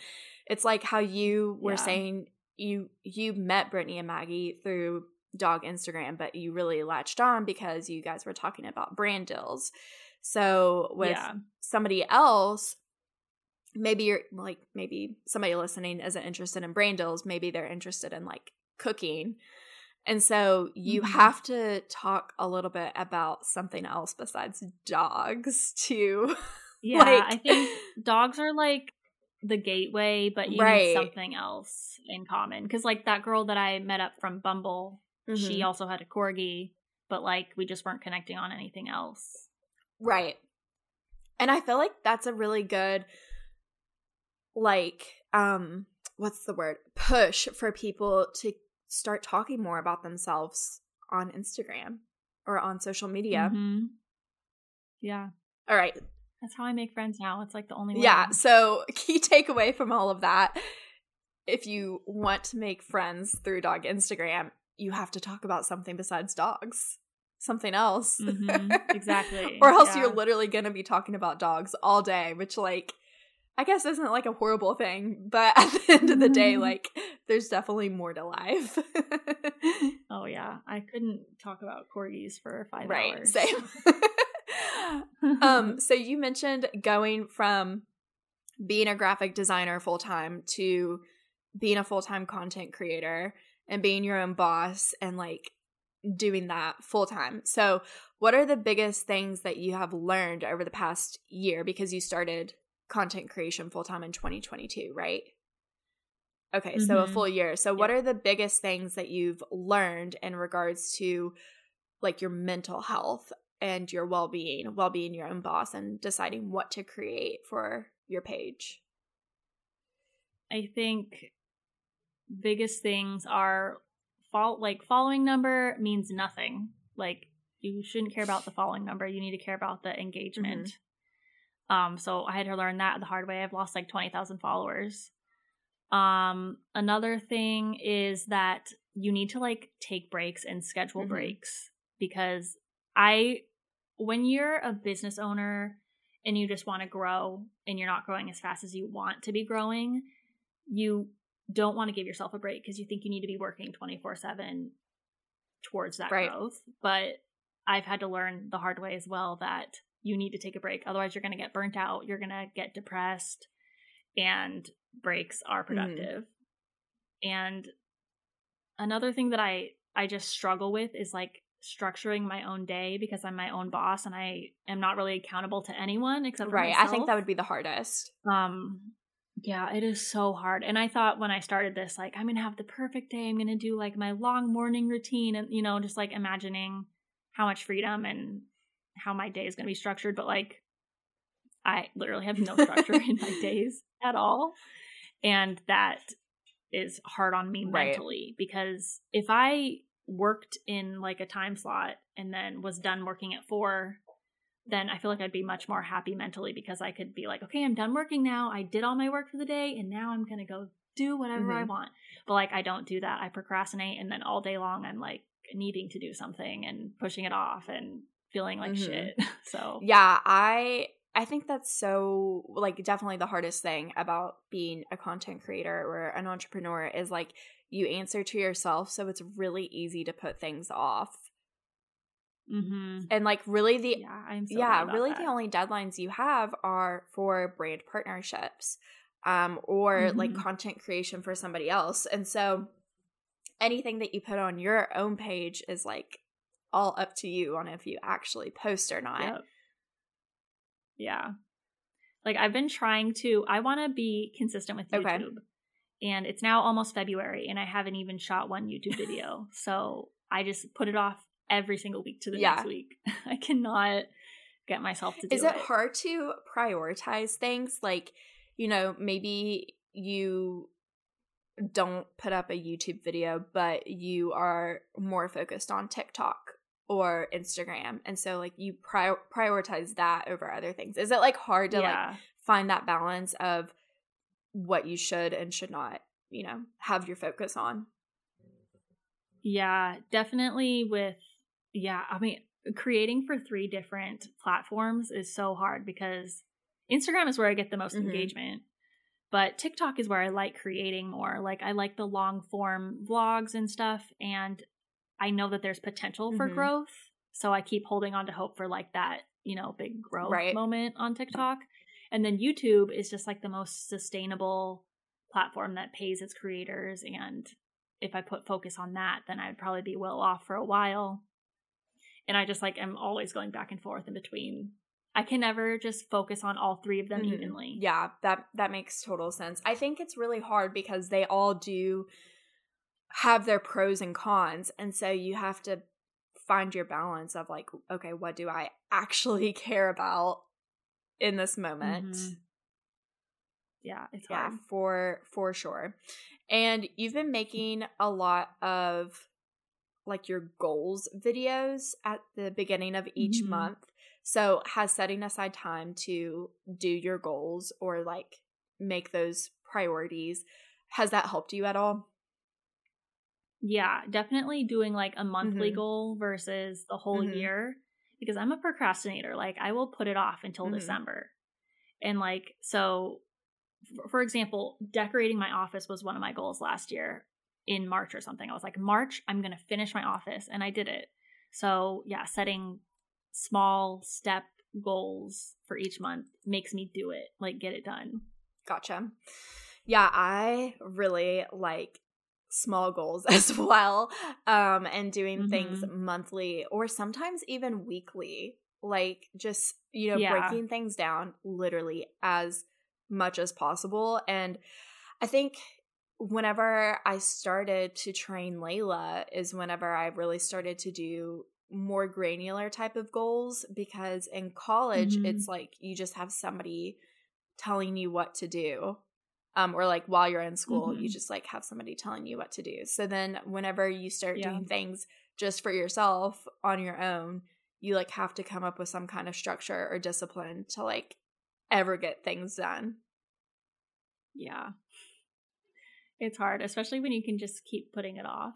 It's like how you were yeah. saying you you met Brittany and Maggie through dog Instagram, but you really latched on because you guys were talking about brand deals. So with Yeah. somebody else, maybe you're like maybe somebody listening isn't interested in brand deals, maybe they're interested in like cooking. And so you Mhm. have to talk a little bit about something else besides dogs to [laughs] Yeah, Like- I think dogs are like the gateway, but you Right. need something else in common. Because like that girl that I met up from Bumble, she Mhm. also had a corgi, but like we just weren't connecting on anything else. Right. And I feel like that's a really good like um what's the word? push for people to start talking more about themselves on Instagram or on social media. Mhm. Yeah, All right. that's how I make friends now. It's like the only way. Yeah, so [laughs] key takeaway from all of that if you want to make friends through dog Instagram, you have to talk about something besides dogs. Something else. Mhm, exactly, [laughs] or else yeah. you're literally going to be talking about dogs all day, which like I guess isn't like a horrible thing, but [laughs] at the end of the day like there's definitely more to life. [laughs] Oh yeah, I couldn't talk about corgis for five right, hours. same. um so you mentioned going from being a graphic designer full time to being a full time content creator and being your own boss and like doing that full time. So, what are the biggest things that you have learned over the past year because you started content creation full time in 2022, right? Okay, so a Mhm. full year. So, what are the biggest things that you've learned in regards to like your mental health and your well being, well being your own boss, and deciding what to create for your page? I think biggest things are fall like following number means nothing. Like you shouldn't care about the following number. You need to care about the engagement. Um, so I had to learn that the hard way. I've lost like twenty thousand followers. Um, another thing is that you need to like take breaks and schedule Mhm. breaks because I, when you're a business owner and you just want to grow and you're not growing as fast as you want to be growing, you don't want to give yourself a break because you think you need to be working 24 7 towards that Right. growth. But I've had to learn the hard way as well that you need to take a break. Otherwise, you're going to get burnt out. You're going to get depressed, and breaks are productive. And another thing that I I just struggle with is like structuring my own day because I'm my own boss and I am not really accountable to anyone except for Right. I think that would be the hardest. Um, yeah, it is so hard. And I thought when I started this, like, I'm gonna have the perfect day. I'm gonna do like my long morning routine, and you know, just like imagining how much freedom and how my day is gonna be structured. But like, I literally have no structure [laughs] in my days at all, and that is hard on me Right. mentally because if I worked in like a time slot and then was done working at four then I feel like I'd be much more happy mentally because I could be like, okay, I'm done working now. I did all my work for the day and now I'm going to go do whatever I Mhm. want. But like, I don't do that. I procrastinate. And then all day long, I'm like needing to do something and pushing it off and feeling like Mhm. shit. [laughs] So, Yeah, I I think that's so like definitely the hardest thing about being a content creator or an entrepreneur is like you answer to yourself, so it's really easy to put things off. Hmm And like really the yeah, I'm so yeah, really that. the only deadlines you have are for brand partnerships um or like Mhm. content creation for somebody else. And so anything that you put on your own page is like all up to you on if you actually post or not. Yep. Yeah. Like I've been trying to I want to be consistent with Okay. YouTube. And it's now almost February and I haven't even shot one YouTube video. so I just put it off every single week to the Yeah. next week. [laughs] I cannot get myself to do Is it hard to prioritize things? Like, you know, maybe you don't put up a YouTube video, but you are more focused on TikTok or Instagram. And so like you pri- prioritize that over other things. Is it like hard to like find that balance of what you should and should not, you know, have your focus on? Yeah, definitely with yeah, I mean creating for three different platforms is so hard because Instagram is where I get the most Mhm. engagement. But TikTok is where I like creating more. Like I like the long form vlogs and stuff and I know that there's potential for Mhm. growth. So I keep holding on to hope for like that, you know, big growth Right. moment on TikTok. And then YouTube is just like the most sustainable platform that pays its creators and if I put focus on that, then I'd probably be well off for a while. And I just like am always going back and forth in between. I can never just focus on all three of them Mhm. evenly. Yeah, that that makes total sense. I think it's really hard because they all do have their pros and cons, and so you have to find your balance of like, okay, what do I [laughs] actually care about in this moment? Mhm. Yeah, it's Yeah, hard. for for sure. And you've been making a lot of like your goals videos at the beginning of each Mhm. month. So has setting aside time to do your goals or like make those priorities has that helped you at all? Yeah, definitely doing like a monthly Mhm. goal versus the whole Mhm. year because I'm a procrastinator. Like I will put it off until Mhm. December. And like so for example, decorating my office was one of my goals last year in March or something. I was like, "March, I'm going to finish my office." And I did it. So, yeah, setting small step goals for each month makes me do it, like get it done. Gotcha. Yeah, I really like small goals [laughs] as well. Um and doing things Mhm. monthly or sometimes even weekly. Like just, you know, Yeah. breaking things down literally as much as possible. And I think whenever I started to train Layla is whenever I really started to do more granular type of goals because in college Mhm. it's like you just have somebody telling you what to do um or like while you're in school you Mhm. just like have somebody telling you what to do so then whenever you start Yeah. doing things just for yourself on your own you like have to come up with some kind of structure or discipline to like ever get things done Yeah. It's hard, especially when you can just keep putting it off.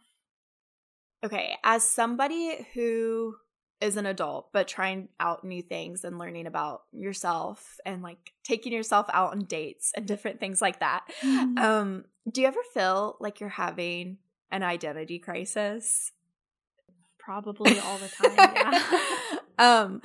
okay as somebody who is an adult but trying out new things and learning about yourself and like taking yourself out on dates and different things like that Mhm. Um, do you ever feel like you're having an identity crisis? Probably all the time. Yeah. [laughs] [laughs] um,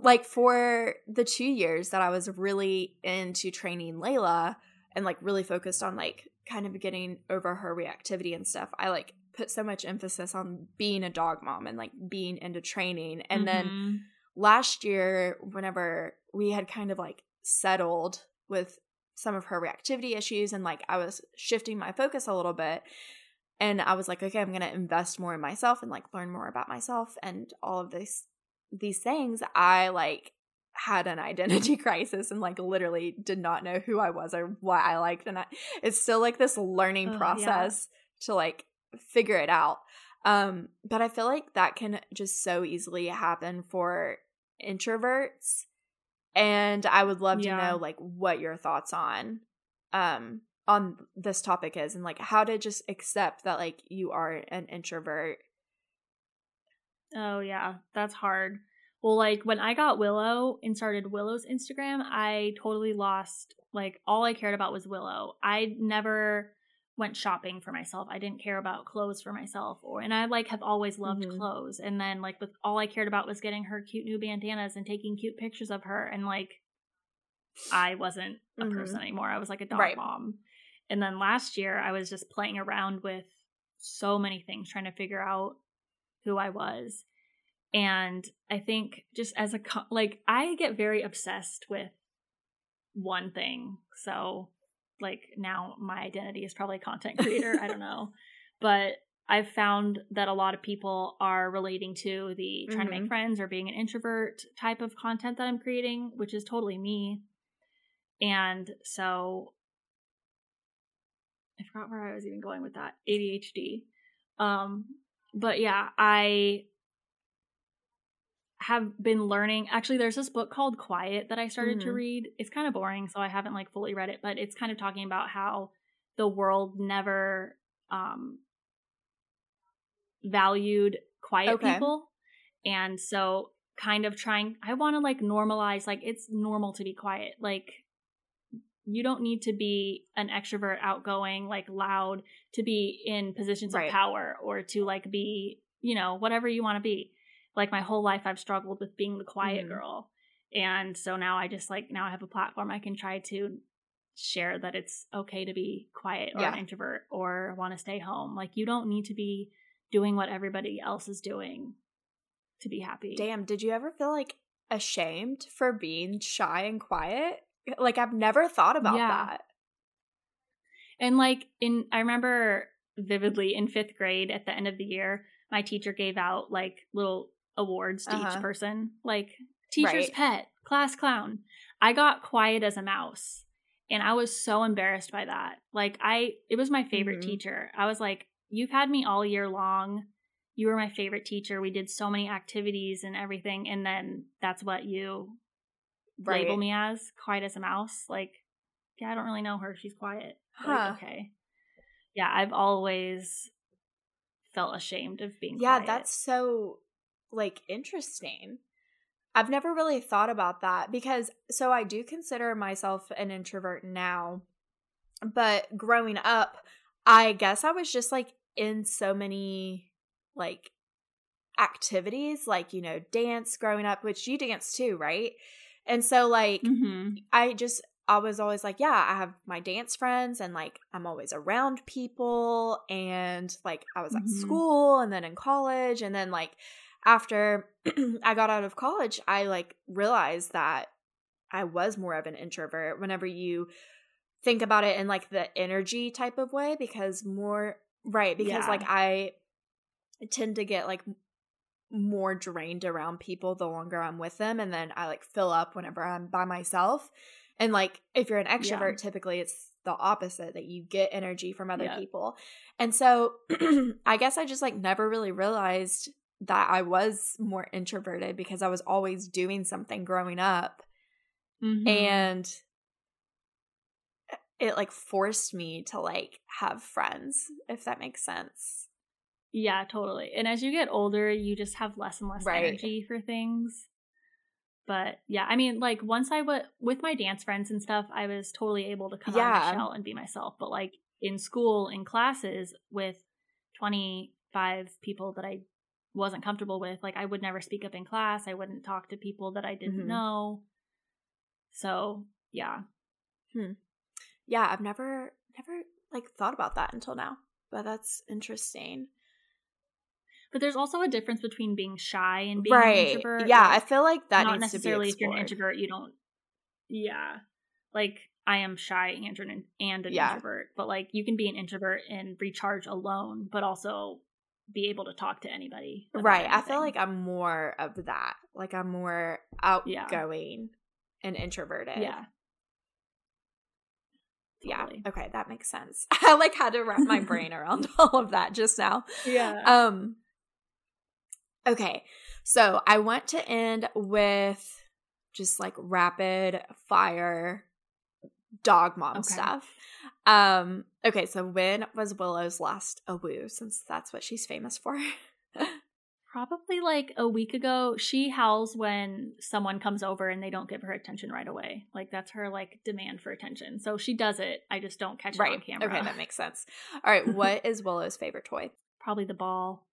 like for the two years that I was really into training Layla and like really focused on like kind of getting over her reactivity and stuff, I like put so much emphasis on being a dog mom and like being into training. And then Mhm. last year whenever we had kind of like settled with some of her reactivity issues and like I was shifting my focus a little bit and I was like okay I'm going to invest more in myself and like learn more about myself and all of this these things I like had an identity [laughs] crisis and like literally did not know who I was or what I liked and I, it's still like this learning yeah. process to like figure it out um but I feel like that can just so easily happen for introverts and I would love Yeah. to know like what your thoughts on um on this topic is and like how to just accept that like you are an introvert. Oh yeah, that's hard. Well, like when I got Willow and started Willow's Instagram, I totally lost like all I cared about was Willow. I never went shopping for myself. I didn't care about clothes for myself or and I like have always loved Mhm. clothes. And then like with all I cared about was getting her cute new bandanas and taking cute pictures of her and like I wasn't a Mhm. person anymore. I was like a dog Right. mom. And then last year I was just playing around with so many things trying to figure out who I was. And I think just as a co- like I get very obsessed with one thing. So like now my identity is probably content creator, I don't know. [laughs] But I've found that a lot of people are relating to the trying to Mhm. make friends or being an introvert type of content that I'm creating, which is totally me. And so I forgot where I was even going with that. ADHD. Um but yeah, I have been learning actually there's this book called quiet that i started to Mhm. read it's kind of boring so i haven't like fully read it but it's kind of talking about how the world never um valued quiet Okay. people and so kind of trying i want to like normalize like it's normal to be quiet like you don't need to be an extrovert, outgoing, like loud to be in positions right. of power or to like be, you know, whatever you want to be. Like my whole life I've struggled with being the quiet mm-hmm. girl. And so now I just like now I have a platform I can try to share that it's okay to be quiet or yeah. an introvert or want to stay home. Like you don't need to be doing what everybody else is doing to be happy. Damn, did you ever feel like ashamed for being shy and quiet? Like I've never thought about yeah. that. And like in I remember vividly in 5th grade at the end of the year, my teacher gave out like little awards to uh-huh. each person, like teacher's right. pet, class clown. I got quiet as a mouse and I was so embarrassed by that. Like I it was my favorite mm-hmm. teacher. I was like, "You've had me all year long. You were my favorite teacher. We did so many activities and everything and then that's what you right. label me as, quiet as a mouse." Like, yeah, I don't really know her. She's quiet. Huh. Like, okay. Yeah, I've always felt ashamed of being Yeah, quiet. that's so like interesting. I've never really thought about that because so I do consider myself an introvert now. But growing up, I guess I was just like in so many like activities, like, you know, dance growing up, which you dance too, right? And so like mm-hmm. I just I was always like, yeah, I have my dance friends and like I'm always around people and like I was at mm-hmm. school and then in college and then like after [clears throat] I got out of college, I like realized that I was more of an introvert whenever you think about it in like the energy type of way because more right because yeah. like I tend to get like more drained around people the longer I'm with them and then I like fill up whenever I'm by myself. And like if you're an extrovert, yeah. typically it's the opposite that you get energy from other yeah. people. And so [clears throat] I guess I just like never really realized that I was more introverted because I was always doing something growing up. Mm-hmm. And it like forced me to like have friends, if that makes sense. Yeah, totally. And as you get older, you just have less and less right. energy for things. But yeah, I mean, like once I was with my dance friends and stuff, I was totally able to come yeah. out of the shell and be myself. But like in school, in classes with 25 people that I wasn't comfortable with. Like I would never speak up in class. I wouldn't talk to people that I didn't mm-hmm. know. So yeah. Hmm. Yeah, I've never never like thought about that until now. But that's interesting. But there's also a difference between being shy and being right. an introvert. Yeah, like, I feel like that not necessarily if you're an introvert, you don't. Yeah, like I am shy and an, and an yeah. introvert, but like you can be an introvert and recharge alone, but also be able to talk to anybody. Right. Anything. I feel like I'm more of that. Like I'm more outgoing yeah. and introverted. Yeah. Totally. Yeah. Okay, that makes sense. [laughs] I like had to wrap my [laughs] brain around [laughs] all of that just now. Yeah. Um Okay. So, I want to end with just like rapid fire dog mom okay. stuff. Um, okay, so when was Willow's last a woo, since that's what she's famous for? [laughs] Probably like a week ago. She howls when someone comes over and they don't give her attention right away. Like that's her like demand for attention. So she does it. I just don't catch right. it on camera. Okay, that makes sense. [laughs] All right, what is Willow's favorite toy? Probably the ball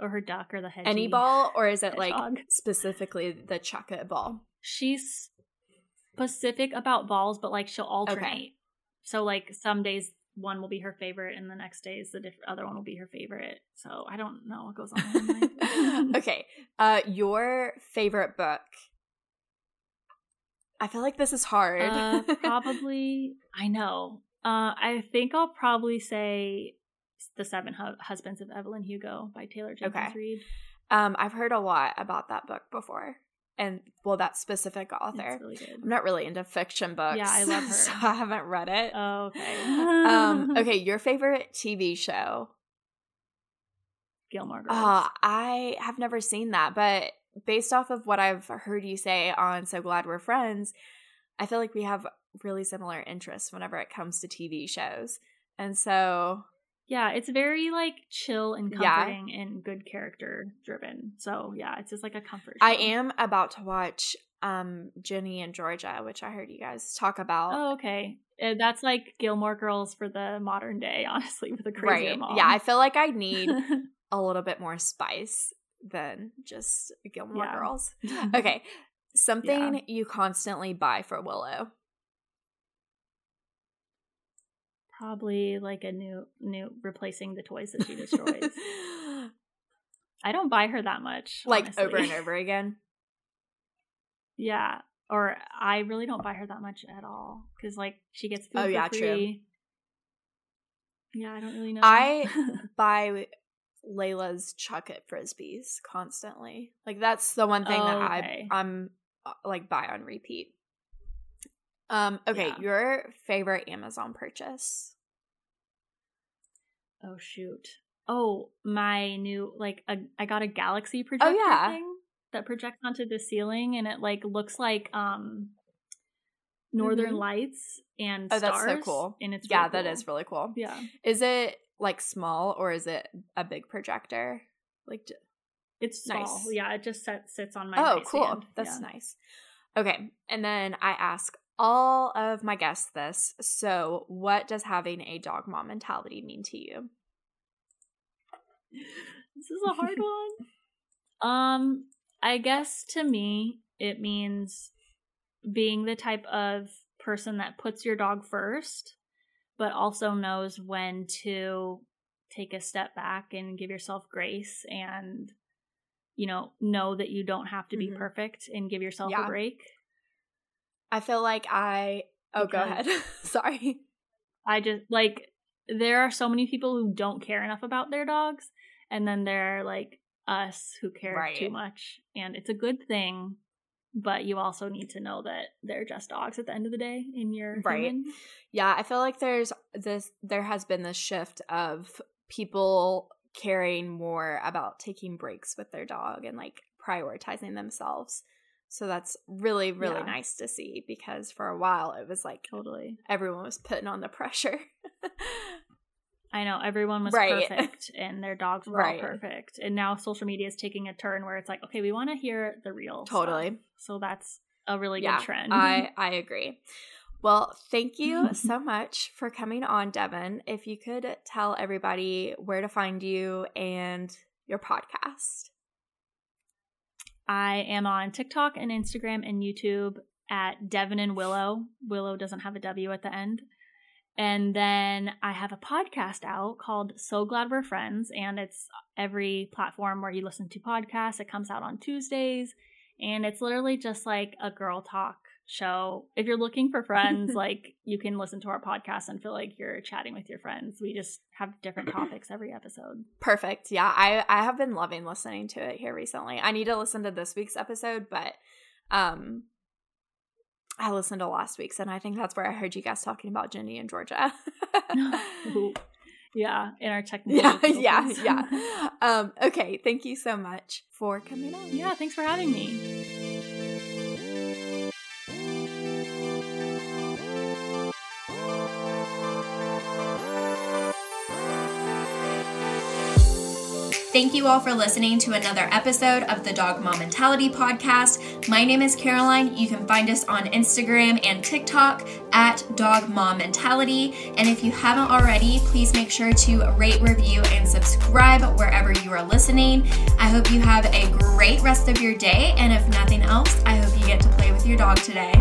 or her duck or the hedgehog. Any ball or is it like specifically the chocolate ball? She's specific about balls, but like she'll alternate. Okay. So like some days one will be her favorite, and the next days the diff- other one will be her favorite. So I don't know what goes on. In my mind. [laughs] Okay, uh, your favorite book. I feel like this is hard. uh, probably, [laughs] I know. Uh, I think I'll probably say "The Seven Hu- Husbands of Evelyn Hugo" by Taylor Jenkins okay. Reid. Um, I've heard a lot about that book before and well that specific author. Really i'm not really into fiction books. Yeah i love [laughs] her. So i haven't read it. Oh okay. Um [laughs] okay your favorite tv show? Gilmore girls. Uh, i have never seen that but based off of what i've heard you say on so glad we're friends i feel like we have really similar interests whenever it comes to tv shows. And so yeah, it's very like chill and comforting yeah. and good character driven. So yeah, it's just like a comfort. Show. I am about to watch um Ginny and Georgia, which I heard you guys talk about. Oh, okay. Uh, That's like Gilmore Girls for the modern day, [laughs] honestly, with a crazy right. mom. Yeah, I feel like I need [laughs] a little bit more spice than just Gilmore Yeah. Girls. [laughs] Okay. Something you constantly buy for Willow. Probably like a new new replacing the toys that she destroys. [laughs] I don't buy her that much. like honestly. over and over again. [laughs] Yeah. Or I really don't buy her that much at all because like she gets food Oh, yeah, true. Yeah, I don't really know. I [laughs] buy Layla's Chuck It frisbees constantly. Like that's the one thing that Oh, Okay. I I'm uh, like buy on repeat. Um okay, Yeah. your favorite Amazon purchase. Oh shoot. Oh, my new like a, I got a Galaxy projector Oh, yeah. thing that projects onto the ceiling and it like looks like um Northern Mhm. Lights and Oh, stars. that's so cool. And it's yeah, really cool. is really cool. yeah. Is it like small or is it a big projector? Like It's small. Nice. Yeah, it just set, sits on my Oh, cool. nightstand. That's Yeah. nice. Okay. And then I ask all of my guests this. So, what does having a dog mom mentality mean to you? This is a hard [laughs] one. Um, I guess to me, it means being the type of person that puts your dog first, but also knows when to take a step back and give yourself grace and, you know, know that you don't have to be Mhm. perfect and give yourself Yeah. a break. I feel like I. Oh, go ahead. [laughs] Sorry. I just like there are so many people who don't care enough about their dogs, and then there are like us who care Right. too much, and it's a good thing. But you also need to know that they're just dogs at the end of the day, in your Right. human. Yeah, I feel like there's this. There has been this shift of people caring more about taking breaks with their dog and like prioritizing themselves. So that's really, really Yeah. nice to see because for a while it was like Totally. everyone was putting on the pressure. [laughs] I know everyone was Right. perfect, and their dogs were Right. all perfect, and now social media is taking a turn where it's like, okay, we want to hear the real. stuff. Totally. So that's a really yeah, good trend. I I agree. Well, thank you [laughs] so much for coming on, Devin. If you could tell everybody where to find you and your podcast. I am on TikTok and Instagram and YouTube at Devin and Willow. Willow doesn't have a W at the end. And then I have a podcast out called So Glad We're Friends, and it's every platform where you listen to podcasts. It comes out on Tuesdays, and it's literally just like a girl talk show. If you're looking for friends, [laughs] like you can listen to our podcast and feel like you're chatting with your friends. We just have different [clears throat] topics every episode. Perfect. Yeah, I I have been loving listening to it here recently. I need to listen to this week's episode, but um I listened to last week's and I think that's where I heard you guys talking about Ginny and Georgia. [laughs] yeah, in our [laughs] technical yeah, yeah, yeah. Um okay, thank you so much for coming on. Yeah, thanks for having me. Thank you all for listening to another episode of the Dog Mom Mentality Podcast. My name is Caroline. You can find us on Instagram and TikTok at Dog Mom Mentality. And if you haven't already, please make sure to rate, review, and subscribe wherever you are listening. I hope you have a great rest of your day. And if nothing else, I hope you get to play with your dog today.